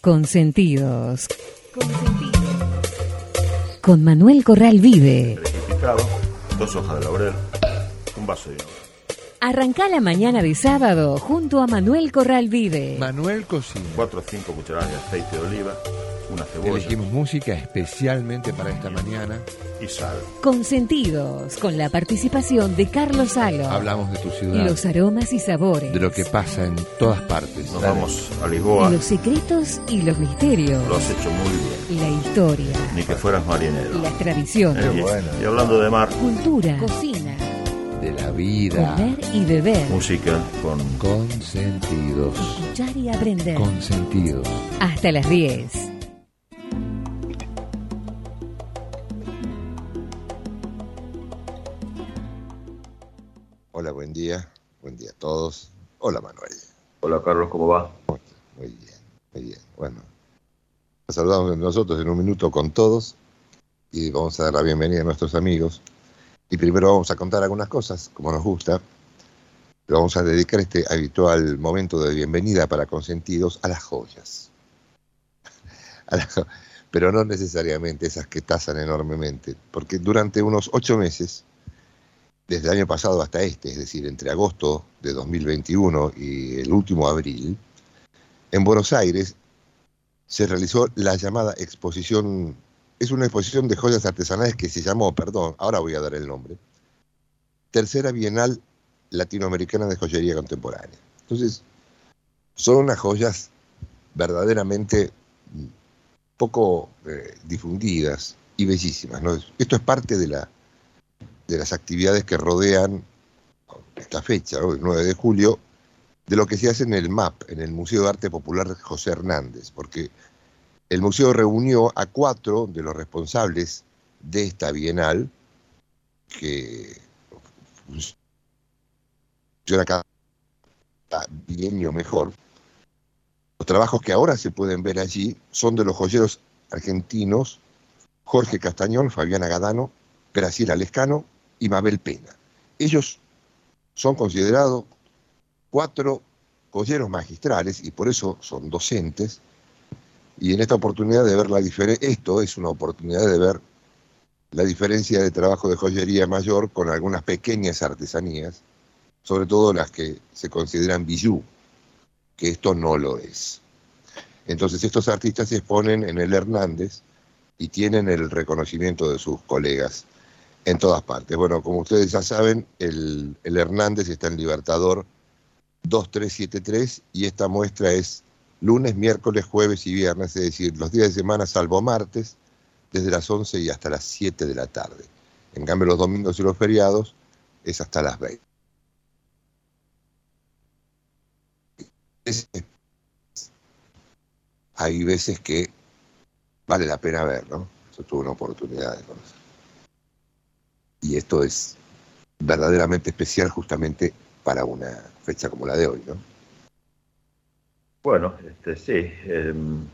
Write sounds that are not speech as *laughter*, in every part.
Consentidos. Consentidos. Con Manuel Corral Vive. Dos hojas de laurel, un vaso de vino. Arrancá la mañana de sábado junto a Manuel Corral Vive. Manuel Cocina. Cuatro o cinco cucharadas de aceite de oliva, una cebolla Elegimos música especialmente para esta mañana. y sal. Consentidos. Con la participación de Carlos Salo. Hablamos de tu ciudad, Los aromas y sabores. de lo que pasa en todas partes. Nos Dale. vamos a Lisboa, Los secretos y los misterios. lo has hecho muy bien. La historia. Ni que fueras marinero. Las tradiciones. Eh, y, bueno. y hablando de mar, Cultura. Cocina. La vida. Comer y beber. música con Consentidos. Escuchar y aprender. Consentidos. Hasta las 10. Hola, buen día. Buen día a todos. Hola, Manuel. Hola Carlos, ¿cómo va? Muy bien, muy bien. Bueno, nos saludamos nosotros en un minuto con todos y vamos a dar la bienvenida a nuestros amigos. Y primero vamos a contar algunas cosas, como nos gusta. Le vamos a dedicar este habitual momento de bienvenida para consentidos a las joyas. *laughs* Pero no necesariamente esas que tasan enormemente, porque durante unos ocho meses desde el año pasado hasta este, es decir, entre agosto de 2021 y el último abril, en Buenos Aires se realizó la llamada exposición, es una exposición de joyas artesanales que se llamó, perdón, ahora voy a dar el nombre, Tercera Bienal Latinoamericana de Joyería Contemporánea. Entonces, son unas joyas verdaderamente poco eh, difundidas y bellísimas. Esto es parte de la de las actividades que rodean esta fecha, el 9 de julio, de lo que se hace en el MAP, en el Museo de Arte Popular José Hernández, porque el museo reunió a cuatro de los responsables de esta bienal, que funciona cada bienio mejor. Los trabajos que ahora se pueden ver allí son de los joyeros argentinos Jorge Castañón, Fabiana Gadano, Graciela Lescano y Mabel Pena. Ellos son considerados cuatro joyeros magistrales y por eso son docentes. Y en esta oportunidad de ver la diferencia, esto es una oportunidad de ver la diferencia de trabajo de joyería mayor con algunas pequeñas artesanías, sobre todo las que se consideran bijou, que esto no lo es. Entonces estos artistas se exponen en el Hernández y tienen el reconocimiento de sus colegas en todas partes. Bueno, como ustedes ya saben, el, el Hernández está en Libertador 2373 y esta muestra es lunes, miércoles, jueves y viernes, es decir, los días de semana salvo martes, desde las 11 y hasta las 7 de la tarde. En cambio, los domingos y los feriados es hasta las 20. Es- hay veces que vale la pena ver, ¿no? Yo tuve una oportunidad de conocer. Y esto es verdaderamente especial justamente para una fecha como la de hoy, ¿no? Bueno, este, sí. em,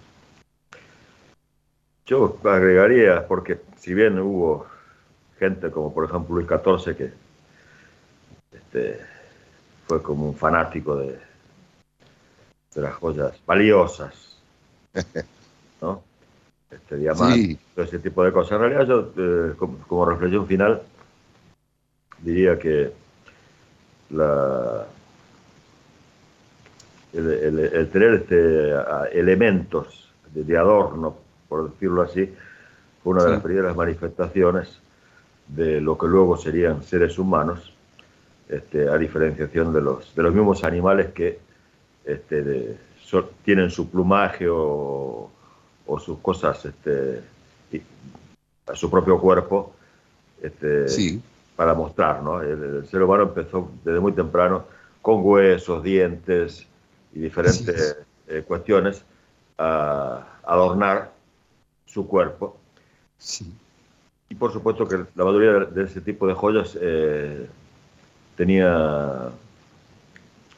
yo agregaría, porque si bien hubo gente como por ejemplo Luis XIV que este, fue como un fanático de, de las joyas valiosas, *laughs* ¿no? Este, diamantes, Sí, todo ese tipo de cosas. En realidad yo, eh, como, como reflexión final, diría que la, el, el- el tener este, a- elementos de, de adorno, por decirlo así, fue una de Sí. las primeras manifestaciones de lo que luego serían seres humanos, este, a diferenciación de los, de los mismos animales que este, de- son- tienen su plumaje o, o sus cosas este, y- a su propio cuerpo este, sí, para mostrar. ¿no? El, el ser humano empezó desde muy temprano con huesos, dientes y diferentes eh, cuestiones a adornar su cuerpo. sí. Y por supuesto que la mayoría de- ese tipo de joyas eh, tenía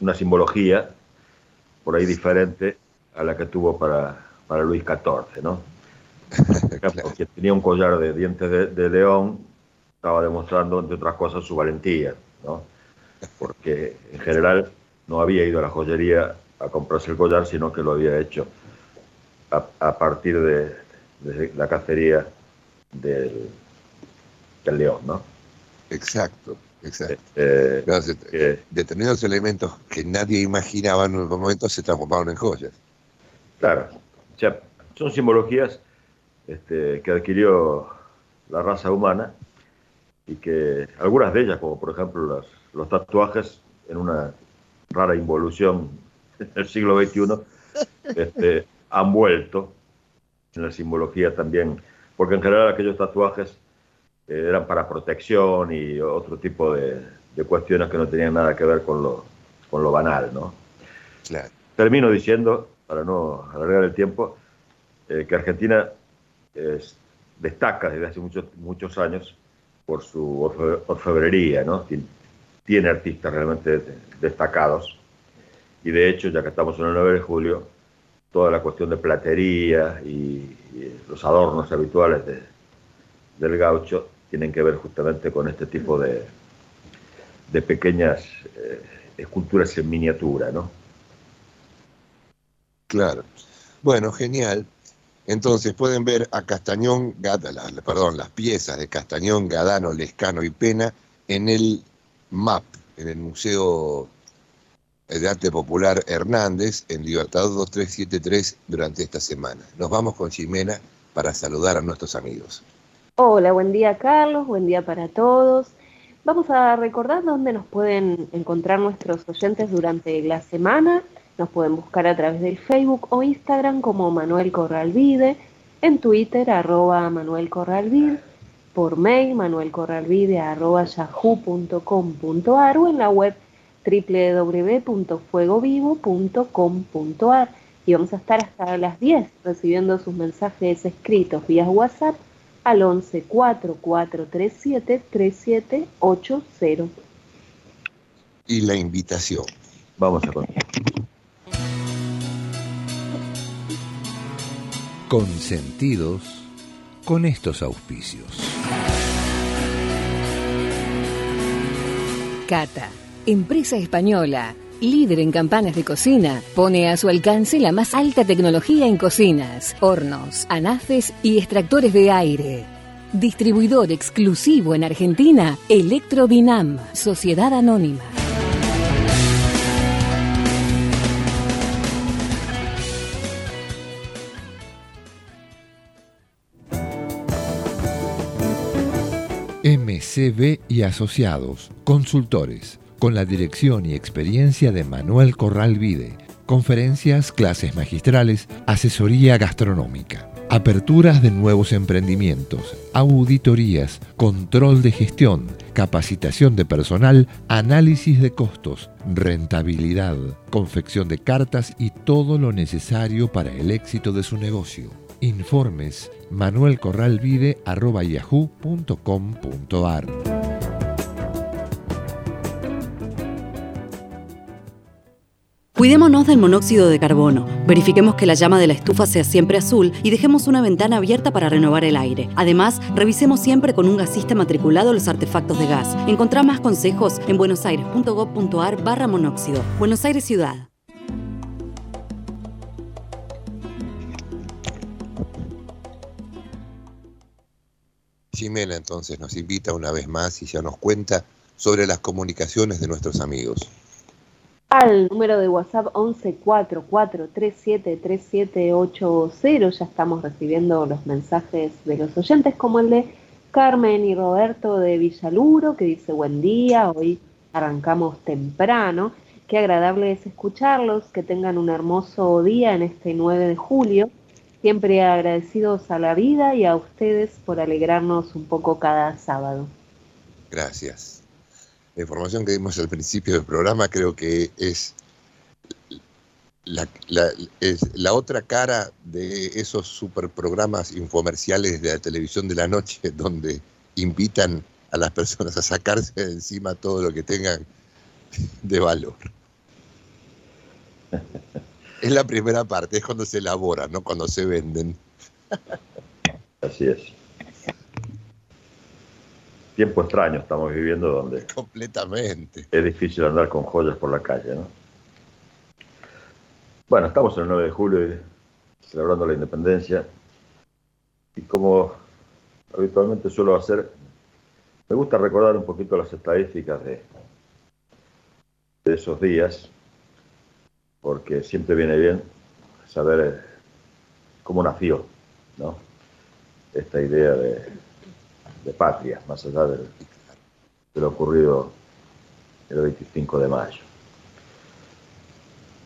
una simbología por ahí diferente a la que tuvo para, para Luis XIV, ¿no? *laughs* Por ejemplo, que tenía un collar de dientes de, de león, estaba demostrando, entre otras cosas, su valentía, ¿no? Porque en general no había ido a la joyería a comprarse el collar, sino que lo había hecho a, a partir de, de la cacería del, del león, ¿no? Exacto, exacto. Eh, que- determinados elementos que nadie imaginaba en un momento se transformaron en joyas. Claro, o sea, son simbologías este, que adquirió la raza humana y que algunas de ellas, como por ejemplo los, los tatuajes en una rara involución *laughs* del siglo XXI, este, han vuelto en la simbología también, porque en general aquellos tatuajes eh, eran para protección y otro tipo de, de cuestiones que no tenían nada que ver con lo, con lo banal, ¿no? Claro. termino diciendo, para no alargar el tiempo, eh, que Argentina es- destaca desde hace muchos, muchos años por su orfe- orfebrería, ¿no? Tien- Tiene artistas realmente de- destacados. Y de hecho, ya que estamos en el 9 de julio, toda la cuestión de platería y, los adornos habituales de- del gaucho tienen que ver justamente con este tipo de, de pequeñas eh, esculturas en miniatura, ¿no? Claro. Bueno, genial. Entonces pueden ver a Castañón, perdón, las piezas de Castañón, Gadano, Lescano y Pena en el MAP, en el Museo de Arte Popular Hernández, en Libertador 2373 durante esta semana. Nos vamos con Jimena para saludar a nuestros amigos. Hola, buen día Carlos, buen día para todos. Vamos a recordar dónde nos pueden encontrar nuestros oyentes durante la semana. Nos pueden buscar a través del Facebook o Instagram como Manuel Corralvide, en Twitter arroba Manuel Corralvide, por mail manuelcorralvide arroba yahoo.com.ar o en la web www.fuegovivo.com.ar y vamos a estar hasta las 10 recibiendo sus mensajes escritos vía WhatsApp al 11 4437 3780. Y la invitación. Vamos a continuar. Consentidos con estos auspicios. Cata, empresa española, líder en campanas de cocina, pone a su alcance la más alta tecnología en cocinas, hornos, anafes y extractores de aire. Distribuidor exclusivo en Argentina, Electrodinam, Sociedad Anónima. MCB y Asociados, consultores, con la dirección y experiencia de Manuel Corral Vide. Conferencias, clases magistrales, asesoría gastronómica, aperturas de nuevos emprendimientos, auditorías, control de gestión, capacitación de personal, análisis de costos, rentabilidad, confección de cartas y todo lo necesario para el éxito de su negocio. Informes manuelcorralvide.yahoo.com.ar Cuidémonos del monóxido de carbono. Verifiquemos que la llama de la estufa sea siempre azul y dejemos una ventana abierta para renovar el aire. Además, revisemos siempre con un gasista matriculado los artefactos de gas. Encontrá más consejos en buenosaires.gov.ar barra monóxido. Buenos Aires Ciudad. Jimena entonces nos invita una vez más y ya nos cuenta sobre las comunicaciones de nuestros amigos. Al número de WhatsApp 11 4437 3780 ya estamos recibiendo los mensajes de los oyentes como el de Carmen y Roberto de Villaluro que dice buen día, hoy arrancamos temprano, qué agradable es escucharlos, que tengan un hermoso día en este 9 de julio, siempre agradecidos a la vida y a ustedes por alegrarnos un poco cada sábado. Gracias. La información que dimos al principio del programa creo que es la, otra cara de esos super programas infomerciales de la televisión de la noche *laughs* donde invitan a las personas a sacarse de encima todo lo que tengan de valor. Es la primera parte, es cuando se elaboran, no cuando se venden. Así es. Tiempo extraño estamos viviendo donde Completamente. es difícil andar con joyas por la calle, ¿no? Bueno, estamos en el 9 de julio y celebrando la independencia. Y como habitualmente suelo hacer, me gusta recordar un poquito las estadísticas de, de esos días, porque siempre viene bien saber cómo nació ¿no? esta idea de, de patria, más allá de lo ocurrido el 25 de mayo.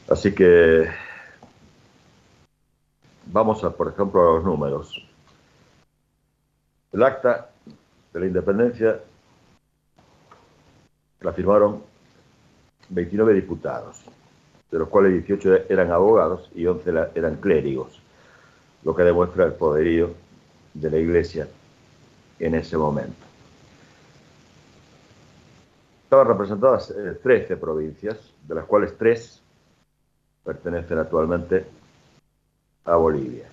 Así que vamos a, por ejemplo, a los números. El acta de la independencia la firmaron 29 diputados, de los cuales 18 eran abogados y 11 eran clérigos, lo que demuestra el poderío de la Iglesia en ese momento. Estaban representadas 13 provincias, de las cuales 3 pertenecen actualmente a Bolivia.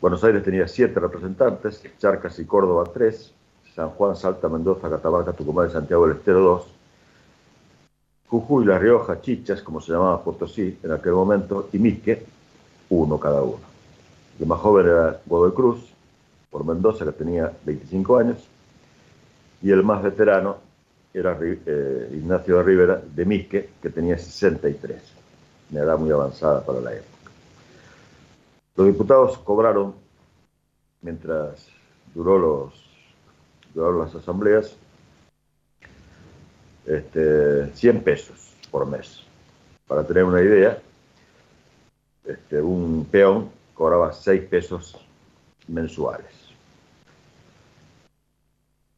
Buenos Aires tenía 7 representantes, Charcas y Córdoba 3, San Juan, Salta, Mendoza, Catamarca, Tucumán y Santiago del Estero 2, Jujuy, La Rioja, Chichas, como se llamaba Potosí en aquel momento, y Misque, uno cada uno. El más joven era Godoy Cruz, por Mendoza, que tenía 25 años, y el más veterano era eh, Ignacio de Rivera, de Misque, que tenía 63, una edad muy avanzada para la época. Los diputados cobraron, mientras duró duraron las asambleas, este, 100 pesos por mes. Para tener una idea, este, un peón cobraba 6 pesos mensuales.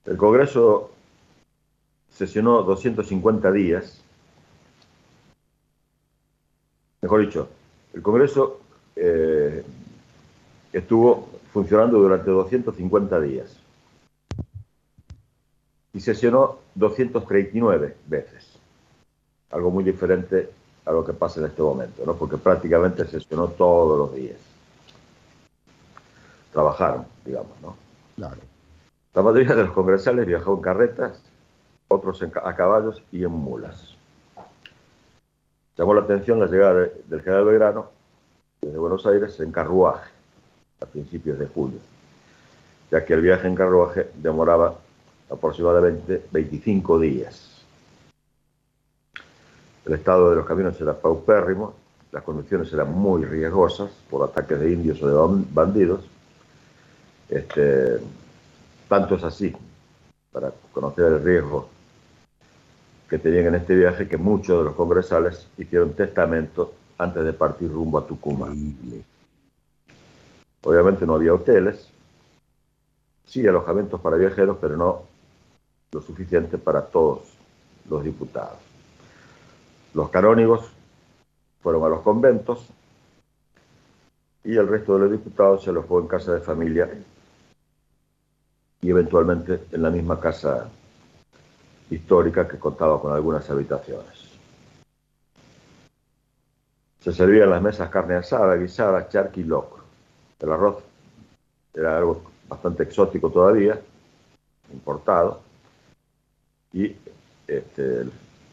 El Congreso sesionó 250 días. Mejor dicho, el Congreso eh, estuvo funcionando durante 250 días y sesionó 239 veces. Algo muy diferente a lo que pasa en este momento, ¿no? porque prácticamente sesionó todos los días. Trabajaron, digamos, ¿no? Claro. La mayoría de los congresales viajó en carretas, otros a caballos y en mulas. Llamó la atención la llegada del general Belgrano desde Buenos Aires en carruaje a principios de julio, ya que el viaje en carruaje demoraba aproximadamente 25 días. El estado de los caminos era paupérrimo, las condiciones eran muy riesgosas por ataques de indios o de bandidos. Este, tanto es así, para conocer el riesgo que tenían en este viaje, que muchos de los congresales hicieron testamento antes de partir rumbo a Tucumán. Obviamente no había hoteles, sí alojamientos para viajeros, pero no lo suficiente para todos los diputados. Los canónigos fueron a los conventos y el resto de los diputados se los fue en casa de familia y eventualmente en la misma casa histórica que contaba con algunas habitaciones. Se servían las mesas carne asada, guisada, charqui y locro. El arroz era algo bastante exótico todavía, importado, y este,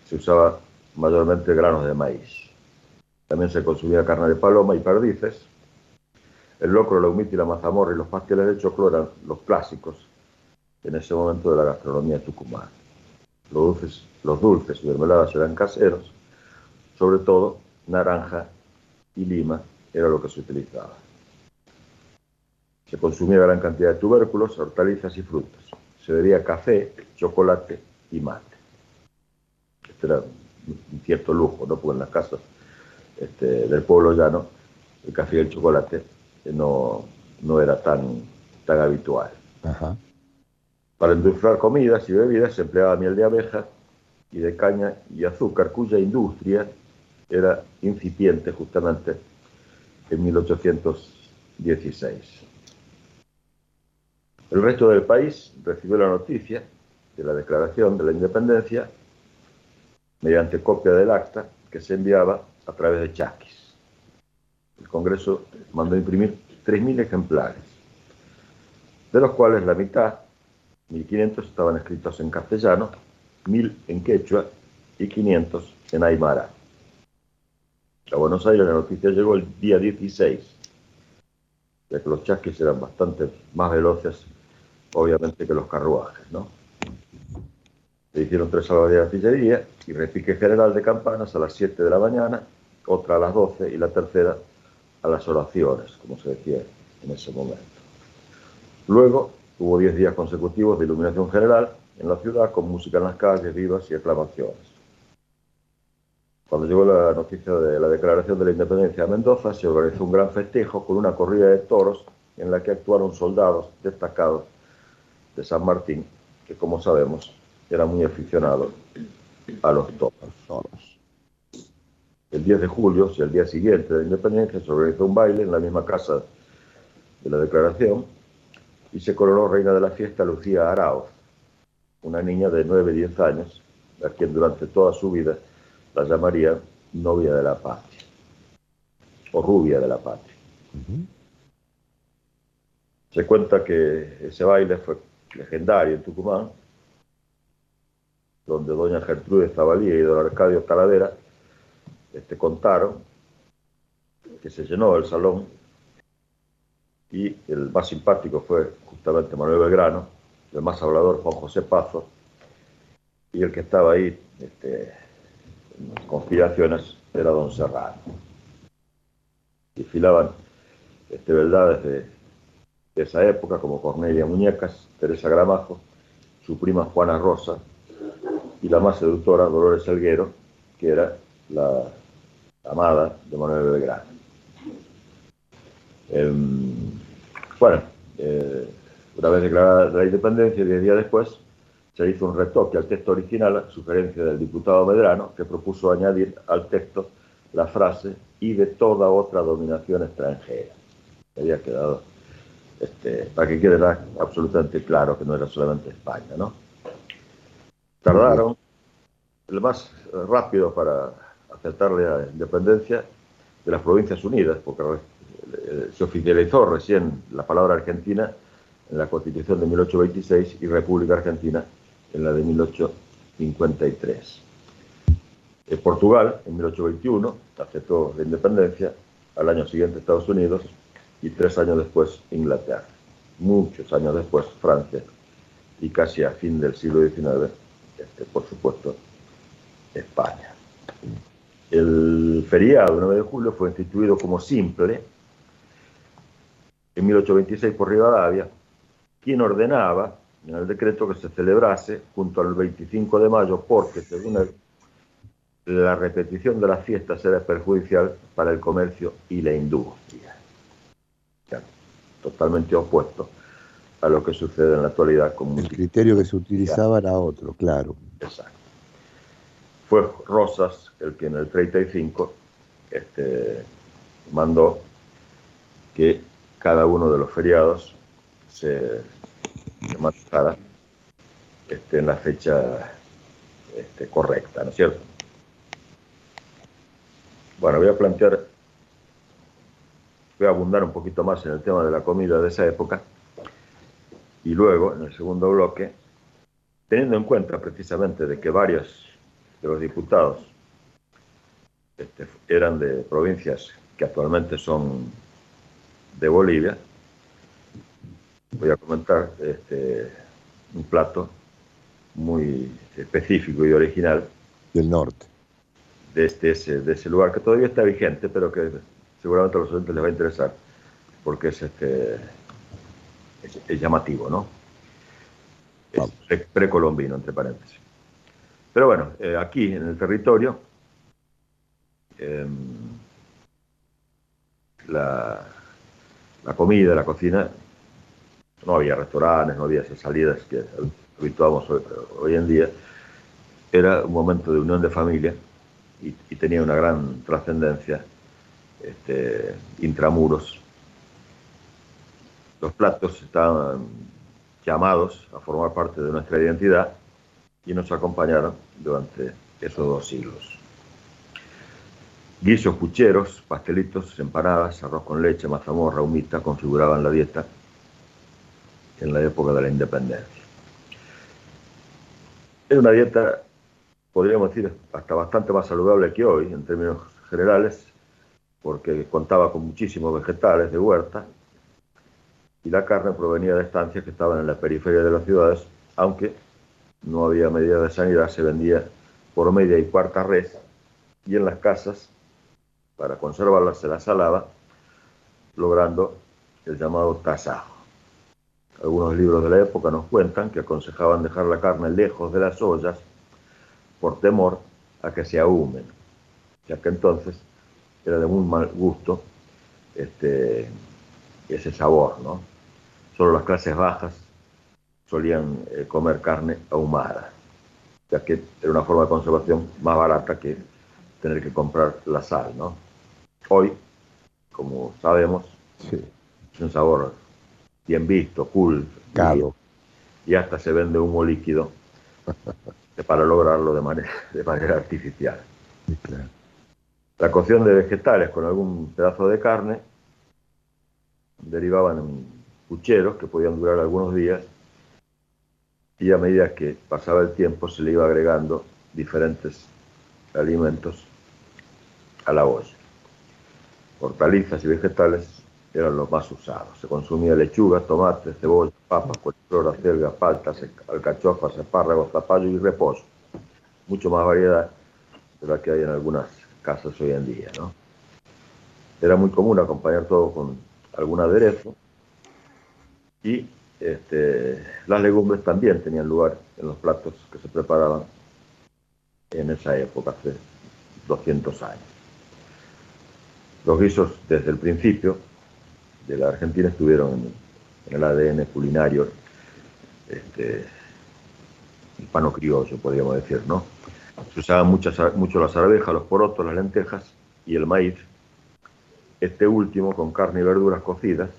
se usaba mayormente granos de maíz. También se consumía carne de paloma y perdices. El locro, la humita la mazamorra y los pasteles de choclo eran los clásicos en ese momento de la gastronomía tucumana. Los dulces, los dulces y mermeladas eran caseros, sobre todo naranja y lima era lo que se utilizaba. Se consumía gran cantidad de tubérculos, hortalizas y frutas. Se bebía café, chocolate y mate. Este era un cierto lujo, ¿no? Porque en las casas este, del pueblo llano el café y el chocolate no, no era tan, tan habitual. Para endulzar comidas y bebidas se empleaba miel de abeja y de caña y azúcar, cuya industria era incipiente justamente en 1816. El resto del país recibió la noticia de la declaración de la independencia mediante copia del acta que se enviaba a través de chaquis. El Congreso mandó imprimir 3.000 ejemplares, de los cuales la mitad, 1.500, estaban escritos en castellano, 1.000 en quechua y 500 en aymara. A Buenos Aires la noticia llegó el día 16, ya que los chasquis eran bastante más veloces, obviamente, que los carruajes, ¿no? Se hicieron tres salvas de artillería y repique general de campanas a las 7 de la mañana, otra a las 12 y la tercera a las oraciones, como se decía en ese momento. Luego hubo 10 días consecutivos de iluminación general en la ciudad con música en las calles, vivas y aclamaciones. Cuando llegó la noticia de la declaración de la independencia de Mendoza, se organizó un gran festejo con una corrida de toros en la que actuaron soldados destacados de San Martín, que como sabemos era muy aficionado a los toros. El 10 de julio, si el día siguiente de la independencia, se organizó un baile en la misma casa de la declaración y se coronó reina de la fiesta Lucía Araoz, una niña de 9-10 años, a quien durante toda su vida la llamaría novia de la patria o rubia de la patria. Se cuenta que ese baile fue legendario en Tucumán, donde doña Gertrude Zabalía y don Arcadio Taladera este, contaron que se llenó el salón y el más simpático fue justamente Manuel Belgrano, el más hablador Juan José Pazo, y el que estaba ahí este, en conspiraciones era don Serrano. Y filaban este, verdades de, de esa época, como Cornelia Muñecas, Teresa Gramajo, su prima Juana Rosa, y la más seductora Dolores Salguero, que era la amada de Manuel Belgrano. Em, bueno, eh, una vez declarada la independencia, diez días después, se hizo un retoque al texto original sugerencia del diputado Medrano, que propuso añadir al texto la frase y de toda otra dominación extranjera. Había quedado, este, para que quede absolutamente claro que no era solamente España, ¿no? Tardaron, lo más rápido para aceptarle la independencia de las Provincias Unidas, porque eh, se oficializó recién la palabra Argentina en la Constitución de 1826 y República Argentina en la de 1853. En Portugal, en 1821, aceptó la independencia, al año siguiente Estados Unidos y tres años después Inglaterra. Muchos años después Francia y casi a fin del siglo XIX, este, por supuesto, España. El feriado 9 de julio fue instituido como simple en 1826 por Rivadavia, quien ordenaba en el decreto que se celebrase junto al 25 de mayo porque, según él, la repetición de las fiestas era perjudicial para el comercio y la industria. totalmente opuesto a lo que sucede en la actualidad. Con el criterio que se utilizaba era otro, claro. Exacto. Fue Rosas el que en el 35 este, mandó que cada uno de los feriados se, se este, en la fecha este, correcta, ¿no es cierto? Bueno, voy a plantear, voy a abundar un poquito más en el tema de la comida de esa época y luego, en el segundo bloque, teniendo en cuenta precisamente de que varios de los diputados este, eran de provincias que actualmente son de Bolivia, voy a comentar este, un plato muy específico y original. Del norte. De, este, ese, de ese lugar que todavía está vigente, pero que seguramente a los oyentes les va a interesar, porque es, este, es, llamativo, ¿no? Es precolombino, entre paréntesis. Pero bueno, eh, aquí en el territorio, em, la, la comida, la cocina, no había restaurantes, no había esas salidas que habituamos hoy, en día, era un momento de unión de familia y, tenía una gran trascendencia este, intramuros. Los platos estaban llamados a formar parte de nuestra identidad y nos acompañaron durante esos dos siglos. Guisos pucheros, pastelitos, empanadas, arroz con leche, mazamorra, humita configuraban la dieta en la época de la independencia. Era una dieta, podríamos decir, hasta bastante más saludable que hoy, en términos generales, porque contaba con muchísimos vegetales de huerta y la carne provenía de estancias que estaban en la periferia de las ciudades, aunque no había medida de sanidad, se vendía por media y cuarta res y en las casas, para conservarla, se la salaba, logrando el llamado tasajo. Algunos libros de la época nos cuentan que aconsejaban dejar la carne lejos de las ollas por temor a que se ahumen, ya que entonces era de muy mal gusto este, ese sabor, ¿no? Solo las clases bajas solían eh, comer carne ahumada, ya que era una forma de conservación más barata que tener que comprar la sal, ¿no? Hoy, como sabemos, es un sabor bien visto, cool, Caro. Y, hasta se vende humo líquido *laughs* para lograrlo de manera, de manera artificial. La cocción de vegetales con algún pedazo de carne derivaban en pucheros que podían durar algunos días y a medida que pasaba el tiempo se le iba agregando diferentes alimentos a la olla. Hortalizas y vegetales eran los más usados. Se consumía lechuga, tomate, cebolla, papas, coliflor, acelga, paltas, alcachofas, espárragos, zapallo y reposo. Mucho más variedad de la que hay en algunas casas hoy en día. ¿no? Era muy común acompañar todo con algún aderezo y este, las legumbres también tenían lugar en los platos que se preparaban en esa época, hace 200 años. Los guisos desde el principio de la Argentina estuvieron en, el ADN culinario este, hispano criollo, podríamos decir, ¿no? Se usaban muchas, mucho las arvejas, los porotos, las lentejas y el maíz, este último con carne y verduras cocidas,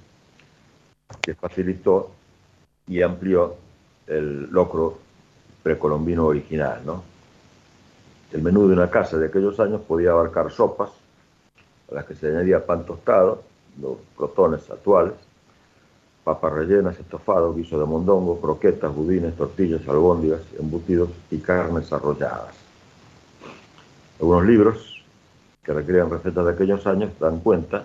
que facilitó y amplió el locro precolombino original, ¿no? El menú de una casa de aquellos años podía abarcar sopas, a las que se añadía pan tostado, los crotones actuales, papas rellenas, estofados, guiso de mondongo, croquetas, budines, tortillas, albóndigas, embutidos y carnes arrolladas. Algunos libros que recrean recetas de aquellos años dan cuenta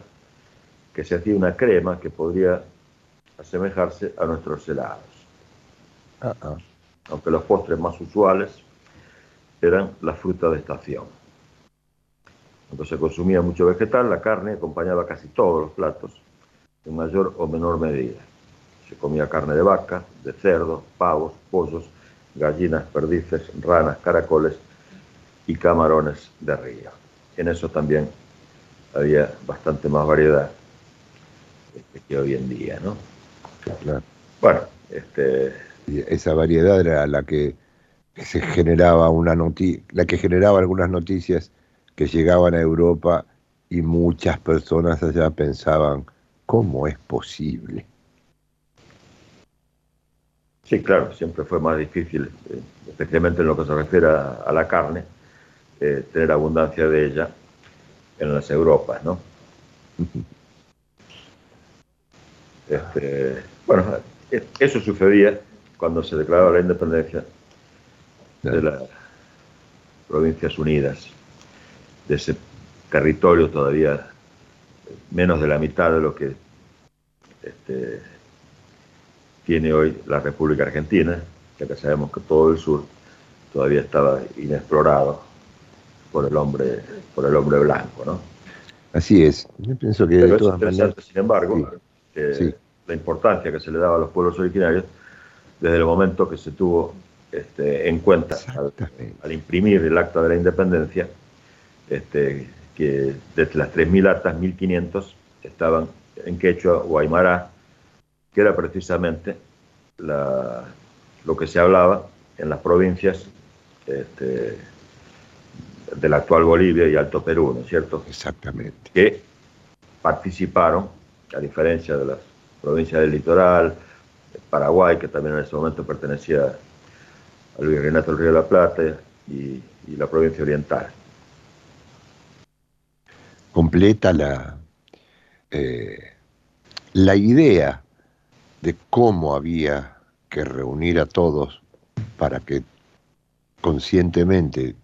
que se hacía una crema que podría asemejarse a nuestros helados. Ah, ah. Aunque los postres más usuales eran la fruta de estación. Cuando se consumía mucho vegetal, la carne acompañaba casi todos los platos, en mayor o menor medida. Se comía carne de vaca, de cerdo, pavos, pollos, gallinas, perdices, ranas, caracoles y camarones de río. En eso también había bastante más variedad este, que hoy en día, ¿no? Bueno, este... esa variedad era la que se generaba una noticia, la que generaba algunas noticias que llegaban a Europa y muchas personas allá pensaban, ¿cómo es posible? Sí, claro, siempre fue más difícil, eh, especialmente en lo que se refiere a, la carne, eh, tener abundancia de ella en las Europas, ¿no? *laughs* Este, bueno, eh, eso sucedía cuando se declaraba la independencia de las Provincias Unidas de ese territorio todavía menos de la mitad de lo que este, tiene hoy la República Argentina, ya que sabemos que todo el sur todavía estaba inexplorado por el hombre, por el hombre blanco, ¿no? Así es. Yo pienso que de todas maneras, sin embargo, la importancia que se le daba a los pueblos originarios desde el momento que se tuvo este, en cuenta al imprimir el acta de la independencia este, que de las 3.000 actas, 1.500 estaban en quechua o aymara, que era precisamente lo que se hablaba en las provincias este, de la actual Bolivia y Alto Perú, ¿no es cierto? Exactamente. Que participaron, a diferencia de las provincias del litoral, Paraguay, que también en ese momento pertenecía al Virreinato del Río de la Plata, y la provincia oriental completa la, eh, la idea de cómo había que reunir a todos para que conscientemente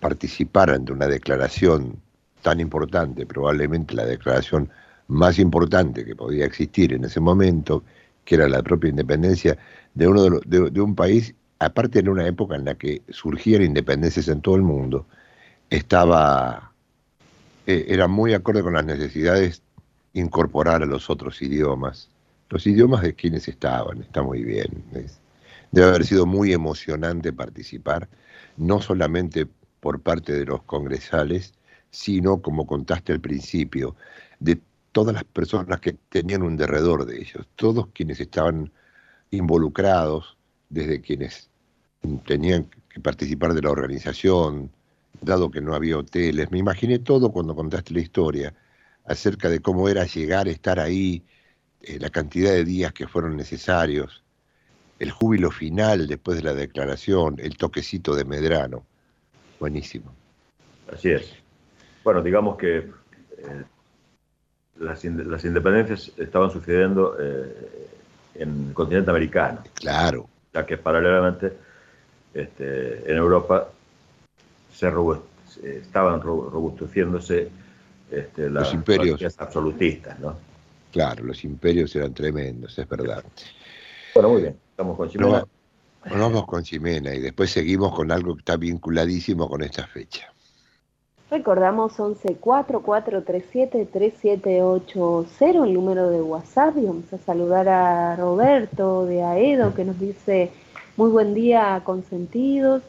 participaran de una declaración tan importante, probablemente la declaración más importante que podía existir en ese momento, que era la propia independencia de, uno de, un país, aparte en una época en la que surgían independencias en todo el mundo, estaba, eh, era muy acorde con las necesidades incorporar a los otros idiomas. Los idiomas de quienes estaban, está muy bien. debe haber sido muy emocionante participar, no solamente por parte de los congresales, sino, como contaste al principio, de todas las personas que tenían un derredor de ellos, todos quienes estaban involucrados, desde quienes tenían que participar de la organización, dado que no había hoteles. Me imaginé todo cuando contaste la historia acerca de cómo era llegar, estar ahí, eh, la cantidad de días que fueron necesarios, el júbilo final después de la declaración, el toquecito de Medrano. Buenísimo. Así es. Bueno, digamos que eh, las, independencias estaban sucediendo eh, en el continente americano. Claro. Ya que paralelamente este, en Europa se estaban robusteciéndose este, los imperios absolutistas, ¿no? Claro, los imperios eran tremendos, es verdad. Bueno, muy bien, estamos con Ximena. vamos con Ximena y después seguimos con algo que está vinculadísimo con esta fecha. Recordamos 1144373780, el número de WhatsApp, y vamos a saludar a Roberto de Aedo que nos dice muy buen día consentidos,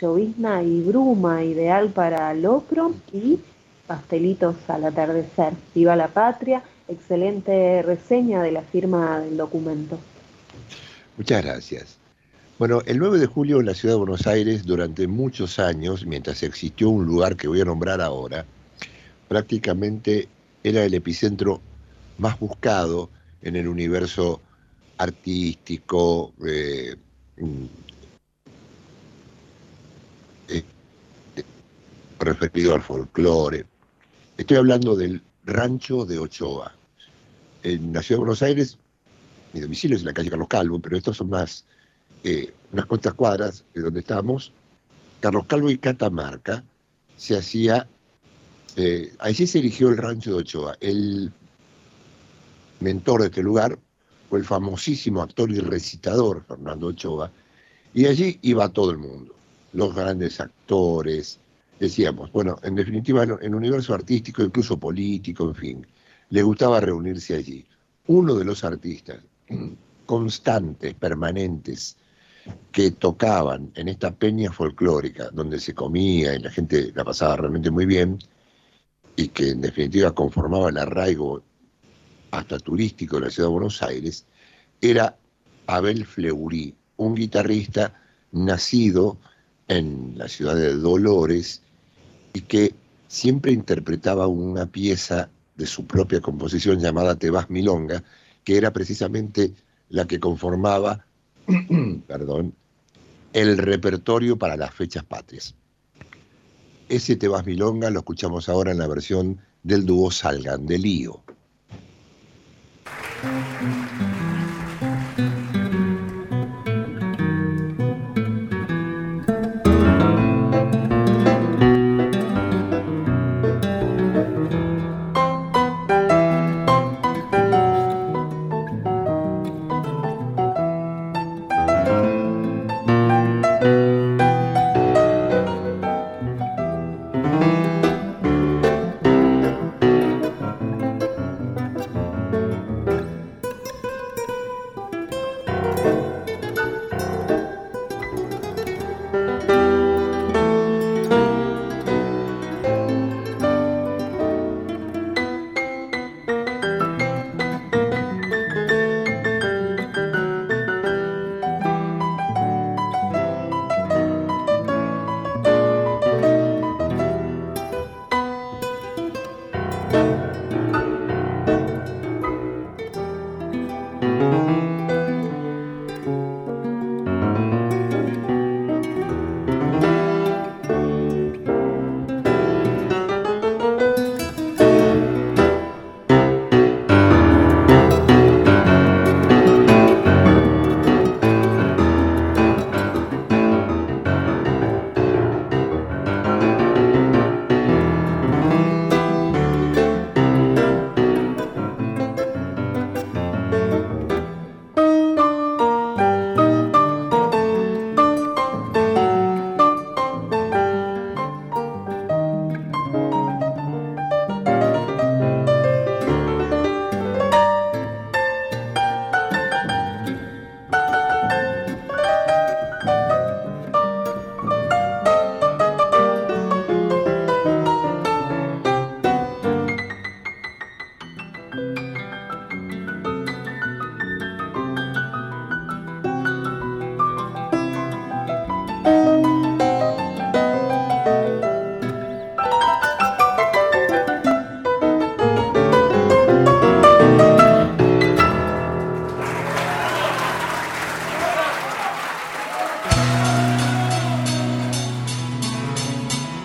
llovizna y bruma ideal para Locro y pastelitos al atardecer. Viva la patria, excelente reseña de la firma del documento. Muchas gracias. Bueno, el 9 de julio en la ciudad de Buenos Aires, durante muchos años, mientras existió un lugar que voy a nombrar ahora, prácticamente era el epicentro más buscado en el universo artístico, eh, referido al folclore. Estoy hablando del rancho de Ochoa. En la ciudad de Buenos Aires, mi domicilio es en la calle Carlos Calvo, pero estos son más eh, unas cuantas cuadras de donde estamos, Carlos Calvo y Catamarca, se hacía, eh, allí se eligió el rancho de Ochoa. El mentor de este lugar fue el famosísimo actor y recitador Fernando Ochoa, y allí iba todo el mundo, los grandes actores, decíamos, bueno, en definitiva, en el universo artístico, incluso político, en fin, le gustaba reunirse allí. Uno de los artistas constantes, permanentes, que tocaban en esta peña folclórica, donde se comía y la gente la pasaba realmente muy bien, y que en definitiva conformaba el arraigo hasta turístico de la ciudad de Buenos Aires, era Abel Fleury, un guitarrista nacido en la ciudad de Dolores y que siempre interpretaba una pieza de su propia composición llamada Te vas Milonga, que era precisamente la que conformaba *clears throat* perdón, el repertorio para las fechas patrias. Ese Te vas Milonga lo escuchamos ahora en la versión del dúo Salgan de Lío.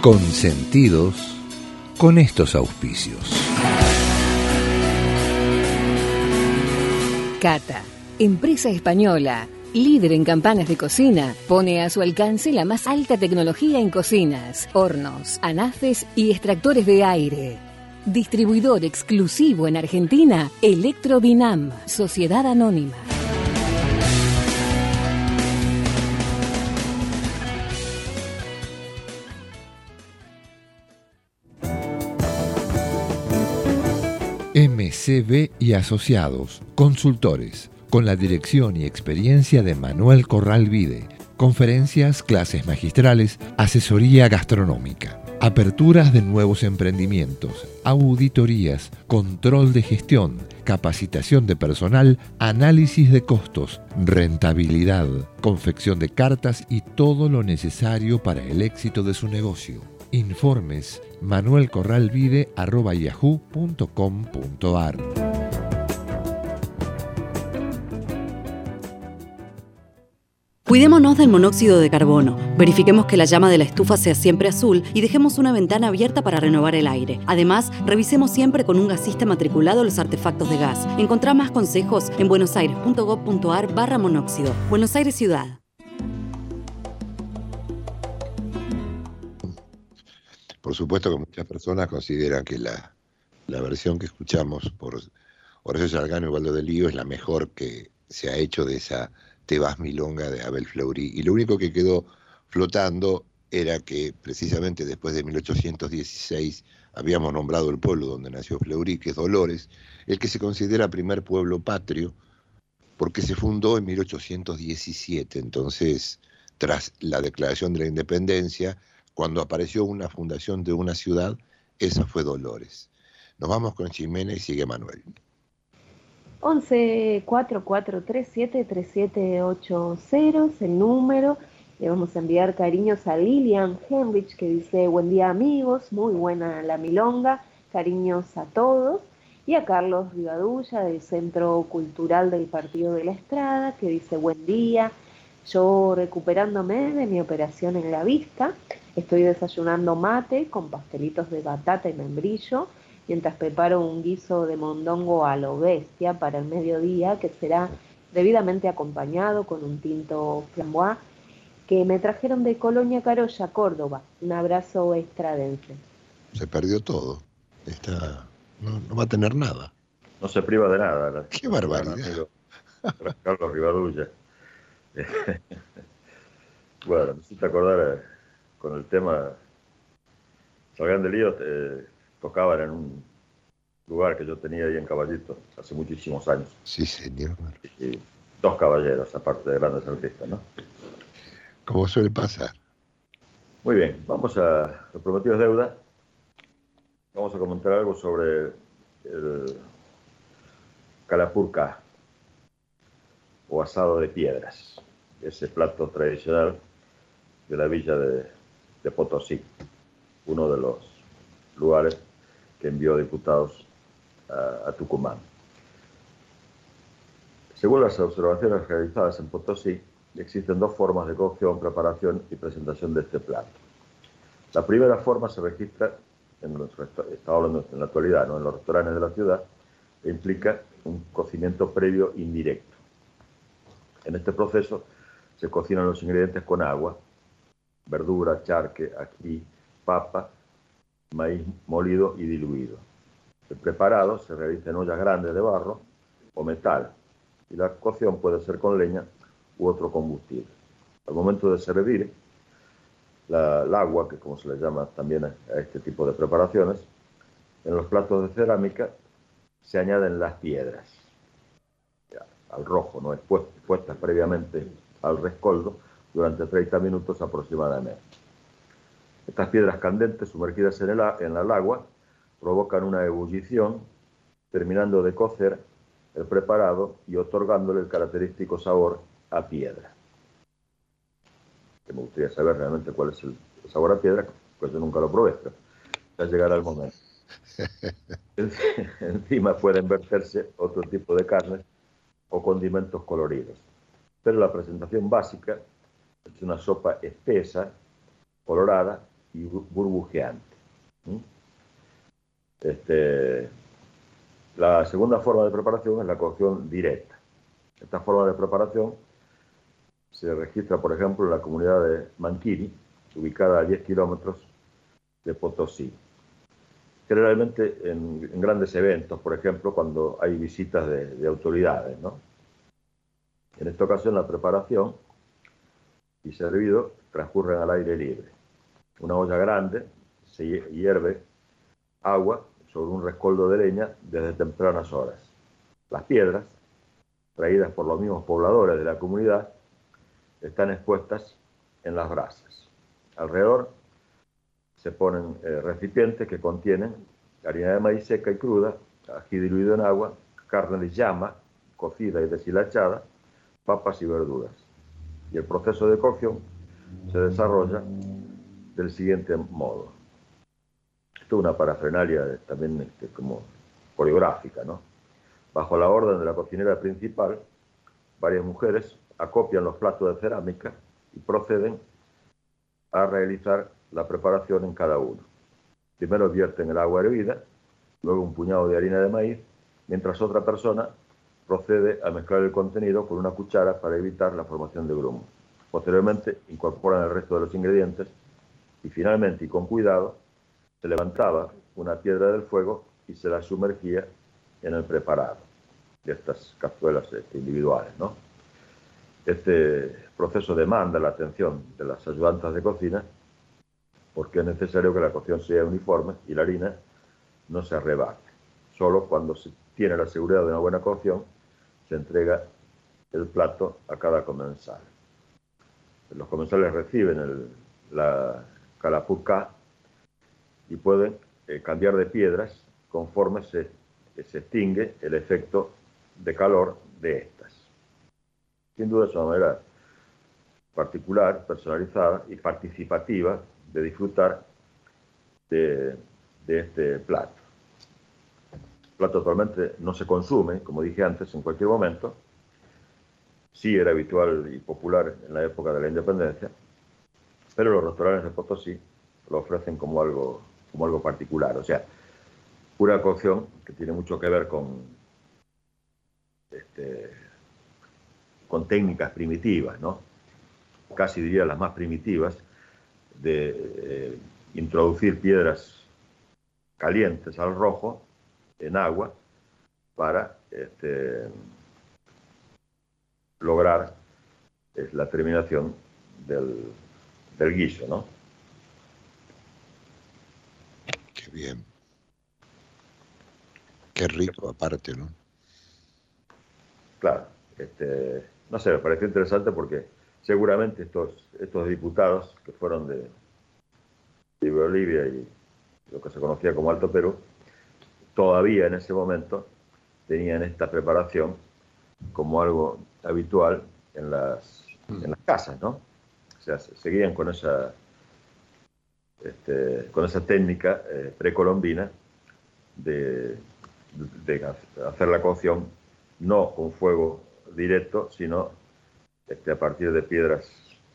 Consentidos con estos auspicios. Cata, empresa española, líder en campanas de cocina, pone a su alcance la más alta tecnología en cocinas, hornos, anafes y extractores de aire. Distribuidor exclusivo en Argentina, Electrobinam, Sociedad Anónima. MCB y Asociados, consultores, con la dirección y experiencia de Manuel Corral Vide. Conferencias, clases magistrales, asesoría gastronómica, aperturas de nuevos emprendimientos, auditorías, control de gestión, capacitación de personal, análisis de costos, rentabilidad, confección de cartas y todo lo necesario para el éxito de su negocio. Informes manuelcorralvide.yahoo.com.ar Cuidémonos del monóxido de carbono. Verifiquemos que la llama de la estufa sea siempre azul y dejemos una ventana abierta para renovar el aire. Además, revisemos siempre con un gasista matriculado los artefactos de gas. Encontrá más consejos en buenosaires.gov.ar barra monóxido. Buenos Aires Ciudad. Por supuesto que muchas personas consideran que la, versión que escuchamos por Horacio Salgano y Waldo de Lío es la mejor que se ha hecho de esa Te vas milonga de Abel Fleury. Y lo único que quedó flotando era que precisamente después de 1816 habíamos nombrado el pueblo donde nació Fleury, que es Dolores, el que se considera primer pueblo patrio, porque se fundó en 1817. Entonces, tras la declaración de la independencia, cuando apareció una fundación de una ciudad, esa fue Dolores. Nos vamos con Jimena y sigue Manuel. 11 4437 3780 es el número. Le vamos a enviar cariños a Lilian Henrich que dice buen día amigos, muy buena la milonga, cariños a todos. Y a Carlos Rivadulla del Centro Cultural del Partido de la Estrada que dice buen día, yo recuperándome de mi operación en la vista Estoy desayunando mate con pastelitos de batata y membrillo, mientras preparo un guiso de mondongo a lo bestia para el mediodía, que será debidamente acompañado con un tinto flambois que me trajeron de Colonia Carolla, Córdoba. Un abrazo extradense. Se perdió todo. Está, no, va a tener nada. No se priva de nada. Qué barbaridad. Carlos Rivadulla. *laughs* bueno, necesito acordar con el tema Salgan de Lío, eh, tocaban en un lugar que yo tenía ahí en Caballito hace muchísimos años. Sí, señor. Y, dos caballeros, aparte de grandes artistas, ¿no? Como suele pasar. Muy bien, vamos a los prometidos deuda. Vamos a comentar algo sobre el calapurca o asado de piedras, ese plato tradicional de la villa de de Potosí, uno de los lugares que envió diputados a, Tucumán. Según las observaciones realizadas en Potosí, existen dos formas de cocción, preparación y presentación de este plato. La primera forma se registra, en en la actualidad, ¿no? en los restaurantes de la ciudad, e implica un cocimiento previo indirecto. En este proceso se cocinan los ingredientes con agua, verdura, charque, aquí, papa, maíz molido y diluido. El preparado se realiza en ollas grandes de barro o metal y la cocción puede ser con leña u otro combustible. Al momento de servir, la, el agua, que como se le llama también a, este tipo de preparaciones, en los platos de cerámica se añaden las piedras al rojo, no puestas previamente al rescoldo durante 30 minutos aproximadamente. Estas piedras candentes sumergidas en el, en el agua provocan una ebullición, terminando de cocer el preparado y otorgándole el característico sabor a piedra. Que me gustaría saber realmente cuál es el sabor a piedra, pues yo nunca lo probé, pero ya llegará el momento. *laughs* *laughs* Encima pueden verterse otro tipo de carnes o condimentos coloridos. Pero la presentación básica es una sopa espesa, colorada y burbujeante. Este, la segunda forma de preparación es la cocción directa. Esta forma de preparación se registra, por ejemplo, en la comunidad de Manquini, ubicada a 10 kilómetros de Potosí. Generalmente en, grandes eventos, por ejemplo, cuando hay visitas de, autoridades. En esta ocasión la preparación y servido transcurren al aire libre. Una olla grande se hierve agua sobre un rescoldo de leña desde tempranas horas. Las piedras, traídas por los mismos pobladores de la comunidad, están expuestas en las brasas. Alrededor se ponen eh, recipientes que contienen harina de maíz seca y cruda, ají diluido en agua, carne de llama, cocida y deshilachada, papas y verduras. Y el proceso de cocción se desarrolla del siguiente modo. Esto es una parafrenalia también este, como coreográfica, ¿no? Bajo la orden de la cocinera principal, varias mujeres acopian los platos de cerámica y proceden a realizar la preparación en cada uno. Primero vierten el agua hervida, luego un puñado de harina de maíz, mientras otra persona procede a mezclar el contenido con una cuchara para evitar la formación de grumo. Posteriormente incorporan el resto de los ingredientes y finalmente y con cuidado se levantaba una piedra del fuego y se la sumergía en el preparado de estas cazuelas este, individuales. ¿no? Este proceso demanda la atención de las ayudantes de cocina porque es necesario que la cocción sea uniforme y la harina no se arrebate. Solo cuando se tiene la seguridad de una buena cocción se entrega el plato a cada comensal. Los comensales reciben la calapuca y pueden eh, cambiar de piedras conforme se, se extingue el efecto de calor de estas. Sin duda es una manera particular, personalizada y participativa de disfrutar de, este plato. Plato actualmente no se consume, como dije antes, en cualquier momento. Sí era habitual y popular en la época de la independencia, pero los restaurantes de Potosí lo ofrecen como algo, como algo particular. O sea, pura cocción que tiene mucho que ver con este, con técnicas primitivas, ¿no? casi diría las más primitivas, de eh, introducir piedras calientes al rojo en agua para este, lograr eh, la terminación del, del guiso, ¿no? Qué bien. Qué rico aparte, ¿no? Claro. Este, no sé, me pareció interesante porque seguramente estos, estos diputados que fueron de, de Bolivia y lo que se conocía como Alto Perú, todavía en ese momento tenían esta preparación como algo habitual en las, mm. en las casas, ¿no? O sea, seguían con esa, este, con esa técnica eh, precolombina de, de, hacer la cocción no con fuego directo, sino este, a partir de piedras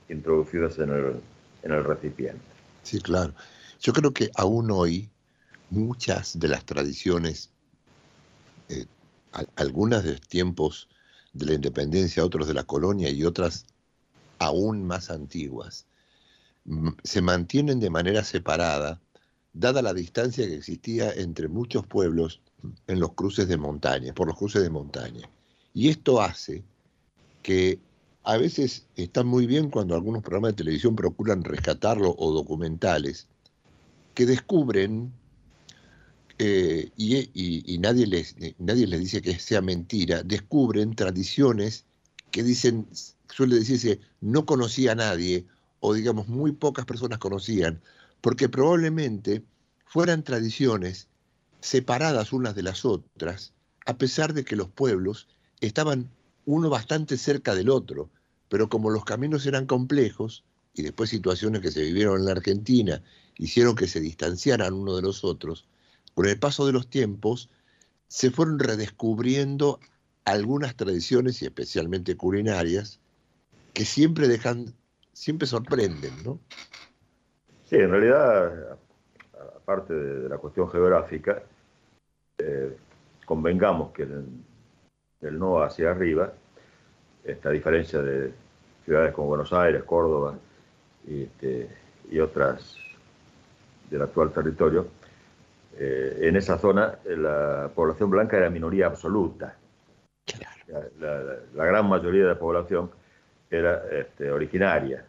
introducidas en el, en el recipiente. Sí, claro. Yo creo que aún hoy muchas de las tradiciones, eh, algunas de tiempos de la independencia, otros de la colonia y otras aún más antiguas, se mantienen de manera separada, dada la distancia que existía entre muchos pueblos en los cruces de montaña, por los cruces de montaña. Y esto hace que a veces está muy bien cuando algunos programas de televisión procuran rescatarlo o documentales, que descubren, eh, y, nadie, les, nadie les dice que sea mentira, descubren tradiciones que dicen, suele decirse, no conocía a nadie, o digamos, muy pocas personas conocían, porque probablemente fueran tradiciones separadas unas de las otras, a pesar de que los pueblos estaban uno bastante cerca del otro, pero como los caminos eran complejos, y después situaciones que se vivieron en la Argentina hicieron que se distanciaran uno de los otros, con el paso de los tiempos se fueron redescubriendo algunas tradiciones, y especialmente culinarias, que siempre dejan, siempre sorprenden, ¿no? Sí, en realidad, aparte de, la cuestión geográfica, eh, convengamos que el, no hacia arriba, esta diferencia de ciudades como Buenos Aires, Córdoba y, este, otras del actual territorio, eh, en esa zona la población blanca era minoría absoluta. La, gran mayoría de la población era este, originaria.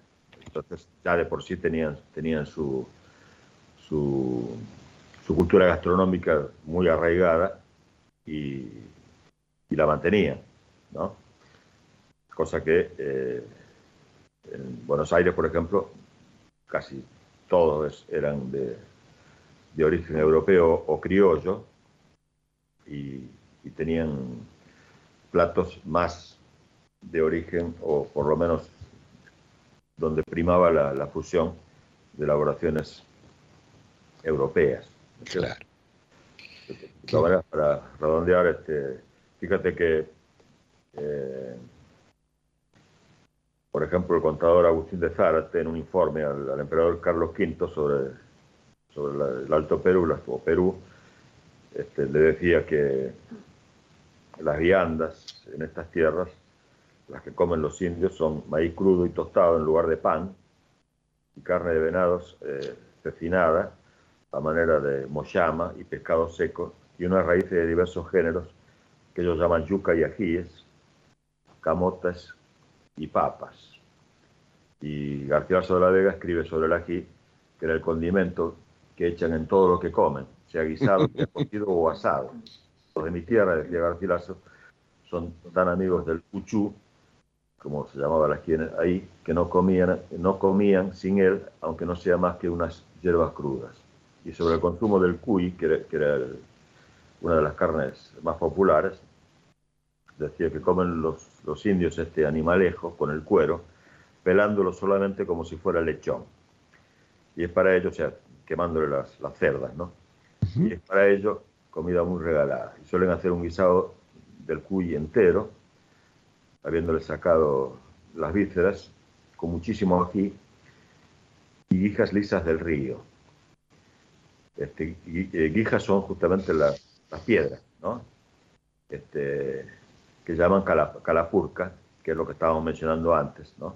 Entonces ya de por sí tenían, tenían su, su, cultura gastronómica muy arraigada y, la mantenían, ¿no? Cosa que eh, en Buenos Aires, por ejemplo, casi todos eran de, origen europeo o criollo y, tenían platos más de origen o por lo menos donde primaba la, fusión de elaboraciones europeas. Claro. para redondear, este, fíjate que, eh, por ejemplo, el contador Agustín de Zárate, en un informe al, emperador Carlos V sobre, sobre el Alto Perú, o Perú, este, le decía que las viandas en estas tierras, las que comen los indios, son maíz crudo y tostado en lugar de pan, y carne de venados eh, a manera de moyama y pescado seco, y unas raíces de diversos géneros que ellos llaman yuca y ajíes, camotas y papas. Y García de la Vega escribe sobre el ají, que era el condimento que echan en todo lo que comen, sea guisado, sea cocido o asado. Los de mi tierra, decía Garcilaso, son tan amigos del cuchú, como se llamaba la ahí, que no comían, no comían sin él, aunque no sea más que unas hierbas crudas y sobre el consumo del cuy, que era, una de las carnes más populares, decía que comen los, los, indios este animalejo con el cuero, pelándolo solamente como si fuera lechón. Y es para ello, o sea, quemándole las, las cerdas, ¿no? Y es para ello comida muy regalada. Y suelen hacer un guisado del cuy entero, habiéndole sacado las vísceras, con muchísimo ají y guijas lisas del río este, eh, guijas son justamente las piedras, ¿no? Este, que llaman calapurca, que es lo que estábamos mencionando antes, ¿no?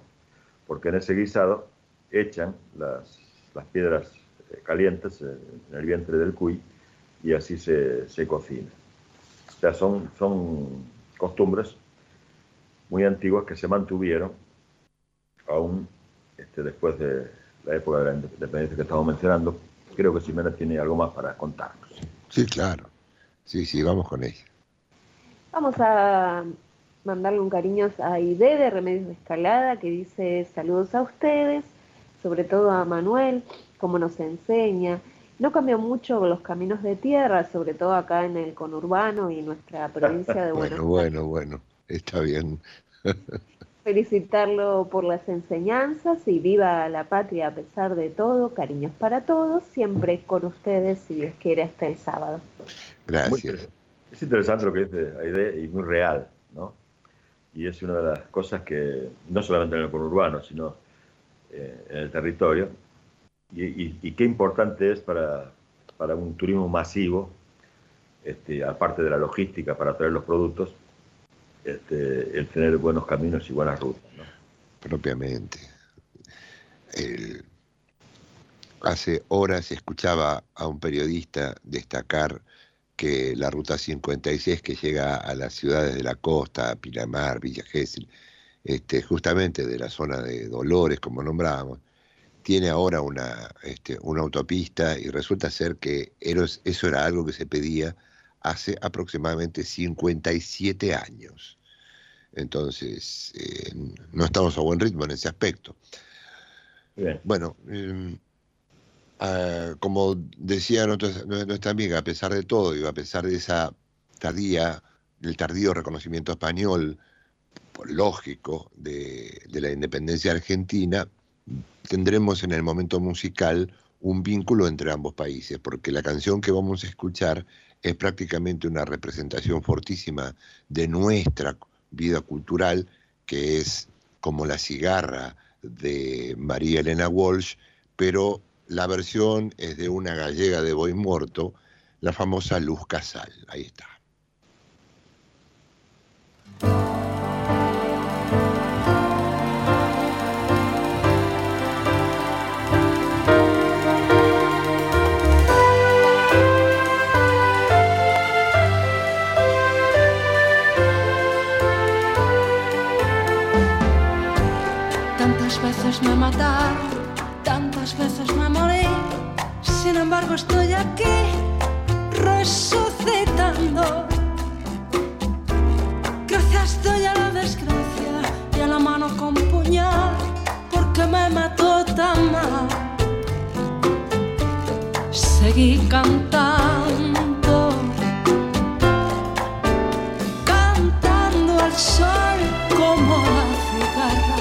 Porque en ese guisado echan las, piedras eh, calientes en el vientre del cuy y así se, cocina. O sea, son, son costumbres muy antiguas que se mantuvieron aún este, después de la época de la independencia que estamos mencionando, creo que Ximena tiene algo más para contarnos. Sí, claro. Sí, sí, vamos con ella. Vamos a mandarle un cariño a Ide de Remedios de Escalada, que dice saludos a ustedes, sobre todo a Manuel, como nos enseña. No cambió mucho los caminos de tierra, sobre todo acá en el conurbano y nuestra provincia de *laughs* Buenos Aires. Bueno, bueno, bueno, está bien. *laughs* felicitarlo por las enseñanzas y viva la patria a pesar de todo. Cariños para todos, siempre con ustedes, si Dios quiere, hasta el sábado. Gracias. es interesante lo que dice Aide y muy real, ¿no? Y es una de las cosas que, no solamente en el conurbano, sino eh, en el territorio, y, qué importante es para, para un turismo masivo, este, aparte de la logística para traer los productos, este, el tener buenos caminos y buenas rutas. Propiamente. hace horas escuchaba a un periodista destacar que la ruta 56 que llega a las ciudades de la costa, Pinamar, Villa Gesell, este, justamente de la zona de Dolores, como nombrábamos, tiene ahora una, este, una autopista y resulta ser que eso era algo que se pedía hace aproximadamente 57 años. Entonces, eh, no estamos a buen ritmo en ese aspecto. Bueno, em, ah, como decía nuestra, amiga, a pesar de todo y a pesar de esa tardía, del tardío reconocimiento español, lógico, de, la independencia argentina, tendremos en el momento musical un vínculo entre ambos países, porque la canción que vamos a escuchar es prácticamente una representación fortísima de nuestra vida cultural, que es como la cigarra de María Elena Walsh, pero la versión es de una gallega de Boy Muerto, la famosa Luz Casal. Ahí está. Estoy aquí resucitando. Gracias doy a la desgracia y a la mano con puñal, porque me mató tan mal. Seguí cantando, cantando al sol como la cigarra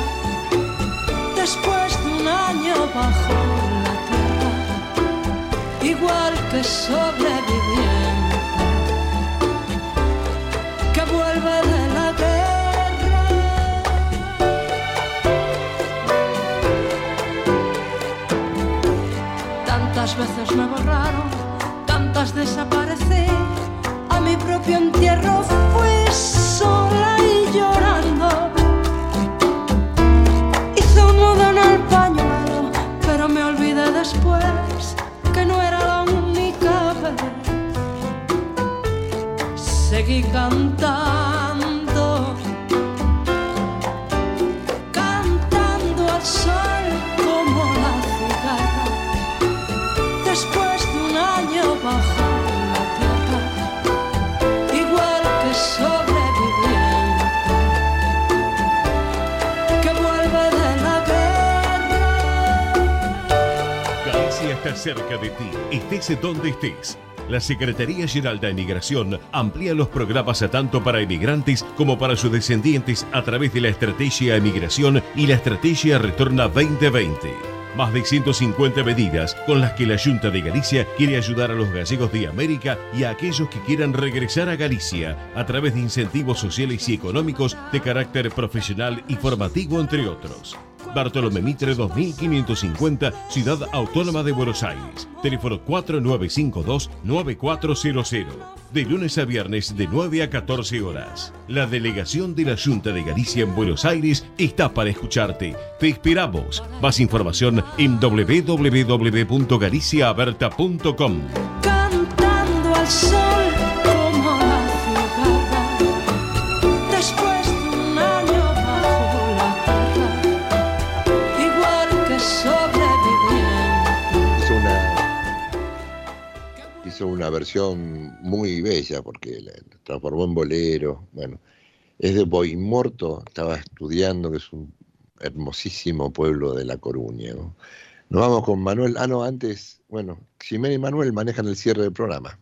después de un año bajo que sobreviviente que vuelve de la guerra. Tantas veces me borraron, tantas desaparecí, Cantando, cantando al sol como la cigarra. Después de un año bajo la tierra, igual que sobreviviente que vuelve de la guerra. Galicia está cerca de ti, estés donde estés. La Secretaría General de Migración amplía los programas a tanto para emigrantes como para sus descendientes a través de la Estrategia de Migración y la Estrategia Retorna 2020. Más de 150 medidas con las que la Junta de Galicia quiere ayudar a los gallegos de América y a aquellos que quieran regresar a Galicia a través de incentivos sociales y económicos de carácter profesional y formativo, entre otros. Bartolomé Mitre 2550, Ciudad Autónoma de Buenos Aires. Teléfono 4952-9400. De lunes a viernes de 9 a 14 horas. La delegación de la Junta de Galicia en Buenos Aires está para escucharte. Te esperamos. Más información en www.galiciaaberta.com. cantando al sol versión muy bella porque la transformó en bolero. Bueno, es de Boimorto, estaba estudiando, que es un hermosísimo pueblo de La Coruña. ¿no? Nos vamos con Manuel. Ah, no, antes, bueno, Jimena y Manuel manejan el cierre del programa.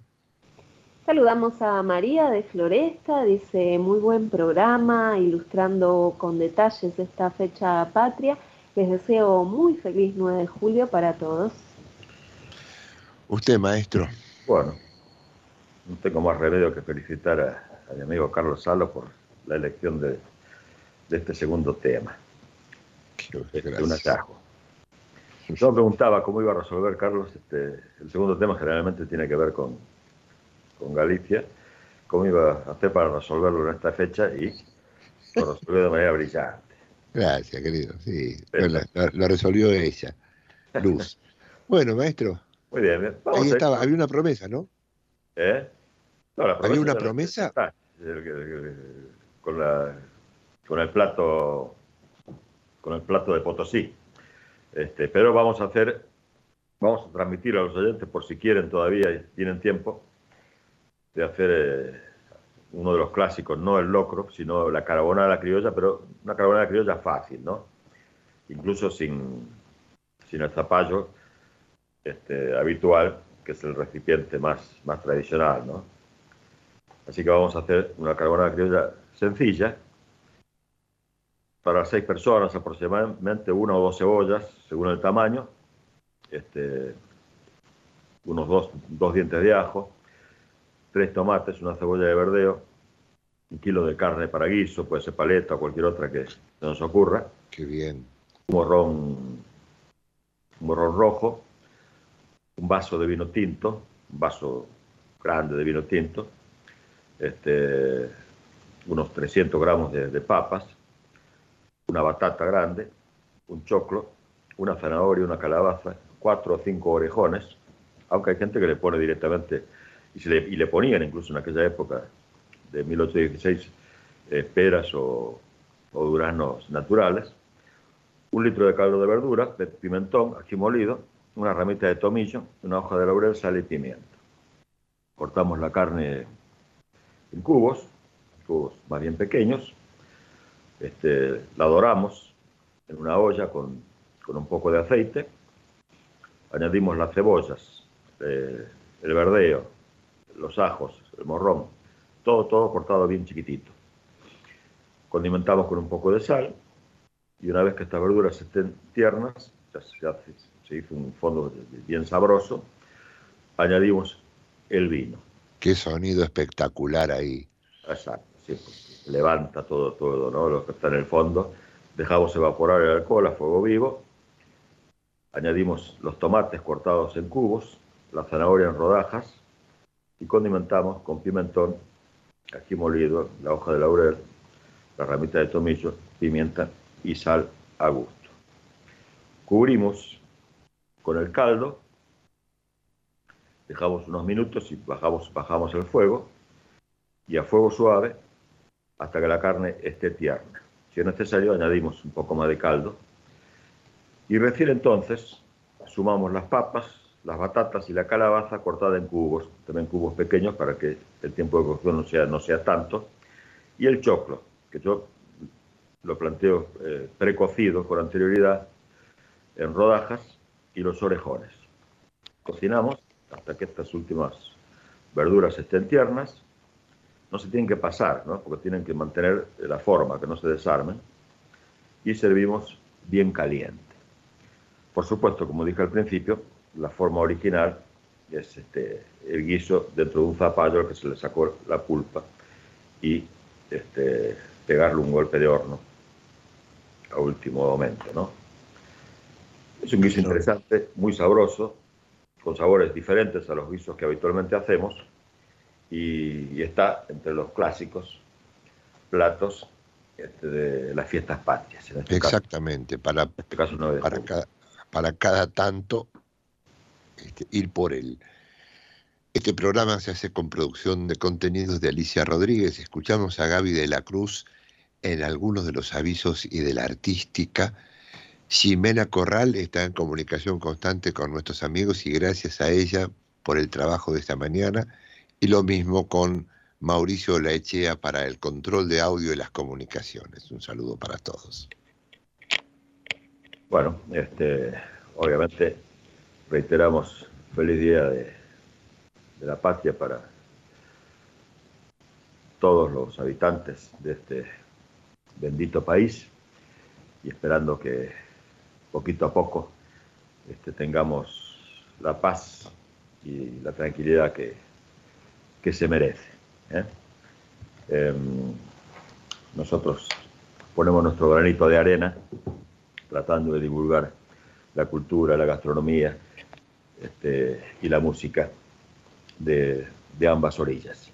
Saludamos a María de Floresta, dice muy buen programa, ilustrando con detalles esta fecha patria. Les deseo muy feliz 9 de julio para todos. Usted, maestro. Bueno, no tengo más remedio que felicitar a, a mi amigo Carlos Salo por la elección de, de este segundo tema. Este, un hallazgo. Yo me preguntaba cómo iba a resolver Carlos este, el segundo tema, generalmente tiene que ver con, con Galicia, cómo iba a hacer para resolverlo en esta fecha y lo resolvió de manera brillante. Gracias, querido. Sí, lo, lo- lo resolvió ella. Luz. *laughs* Bueno, maestro, Muy bien, bien. Vamos ahí a- estaba. Había una promesa, ¿no? ¿Eh? No, la ¿Había una promesa? está, con, la, con el plato con el plato de Potosí. Este, pero vamos a hacer, vamos a transmitir a los oyentes, por si quieren todavía y tienen tiempo, de hacer eh, uno de los clásicos, no el locro, sino la carbonara criolla, pero una carbonara criolla fácil, ¿no? Incluso sin, sin el zapallo este, habitual, que es el recipiente más, más tradicional, ¿no? Así que vamos a hacer una carbonara criolla sencilla, para seis personas aproximadamente, una o dos cebollas, según el tamaño, este, unos dos, dos dientes de ajo, tres tomates, una cebolla de verdeo, un kilo de carne para guiso, puede ser paleta o cualquier otra que se nos ocurra, Qué bien. un morrón, un morrón rojo, un vaso de vino tinto, un vaso grande de vino tinto, este, unos 300 gramos de, papas, una batata grande, un choclo, una zanahoria, una calabaza, cuatro o cinco orejones, aunque hay gente que le pone directamente, y, le, y ponían incluso en aquella época de 1816, eh, peras o, o duraznos naturales, un litro de caldo de verdura, de pimentón, aquí molido, una ramita de tomillo, una hoja de laurel, sal y pimienta. Cortamos la carne cubos, cubos más bien pequeños, este, la doramos en una olla con, con un poco de aceite, añadimos las cebollas, eh, el verdeo, los ajos, el morrón, todo, todo cortado bien chiquitito. Condimentamos con un poco de sal y una vez que estas verduras estén tiernas, ya se hizo un fondo bien sabroso, añadimos el vino. Qué sonido espectacular ahí. Exacto, sí, pues, levanta todo, todo, ¿no? Lo que está en el fondo. Dejamos evaporar el alcohol a fuego vivo. Añadimos los tomates cortados en cubos, la zanahoria en rodajas y condimentamos con pimentón, aquí molido, la hoja de laurel, la ramita de tomillo, pimienta y sal a gusto. Cubrimos con el caldo, dejamos unos minutos y bajamos, bajamos el fuego y a fuego suave hasta que la carne esté tierna. Si es necesario, añadimos un poco más de caldo y recién entonces sumamos las papas, las batatas y la calabaza cortada en cubos, también cubos pequeños para que el tiempo de cocción no sea, no sea tanto, y el choclo, que yo lo planteo eh, precocido con anterioridad en rodajas y los orejones. Cocinamos hasta que estas últimas verduras estén tiernas. No se tienen que pasar, ¿no? porque tienen que mantener la forma, que no se desarmen. Y servimos bien caliente. Por supuesto, como dije al principio, la forma original es este, el guiso dentro de un zapallo al que se le sacó la pulpa y este, pegarle un golpe de horno a último momento, ¿no? Es un guiso interesante, muy sabroso, con sabores diferentes a los guisos que habitualmente hacemos y, y está entre los clásicos platos este, de las fiestas patrias. En este Exactamente, caso, para, en este caso no para, cada, para cada tanto este, ir por él. Este programa se hace con producción de contenidos de Alicia Rodríguez. Escuchamos a Gaby de la Cruz en algunos de los avisos y de la artística. Ximena Corral está en comunicación constante con nuestros amigos y gracias a ella por el trabajo de esta mañana. Y lo mismo con Mauricio Laechea para el control de audio y las comunicaciones. Un saludo para todos. Bueno, este, obviamente reiteramos feliz día de, de la patria para todos los habitantes de este bendito país y esperando que poquito a poco este, tengamos la paz y la tranquilidad que, que se merece. ¿eh? Eh, nosotros ponemos nuestro granito de arena tratando de divulgar la cultura, la gastronomía este, y la música de, de ambas orillas.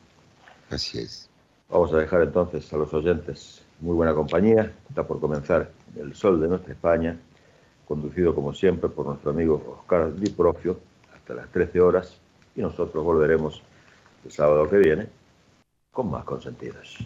Así es. Vamos a dejar entonces a los oyentes muy buena compañía. Está por comenzar El Sol de nuestra España, conducido como siempre por nuestro amigo Oscar Di Profio hasta las 13 horas y nosotros volveremos el sábado que viene con más consentidos.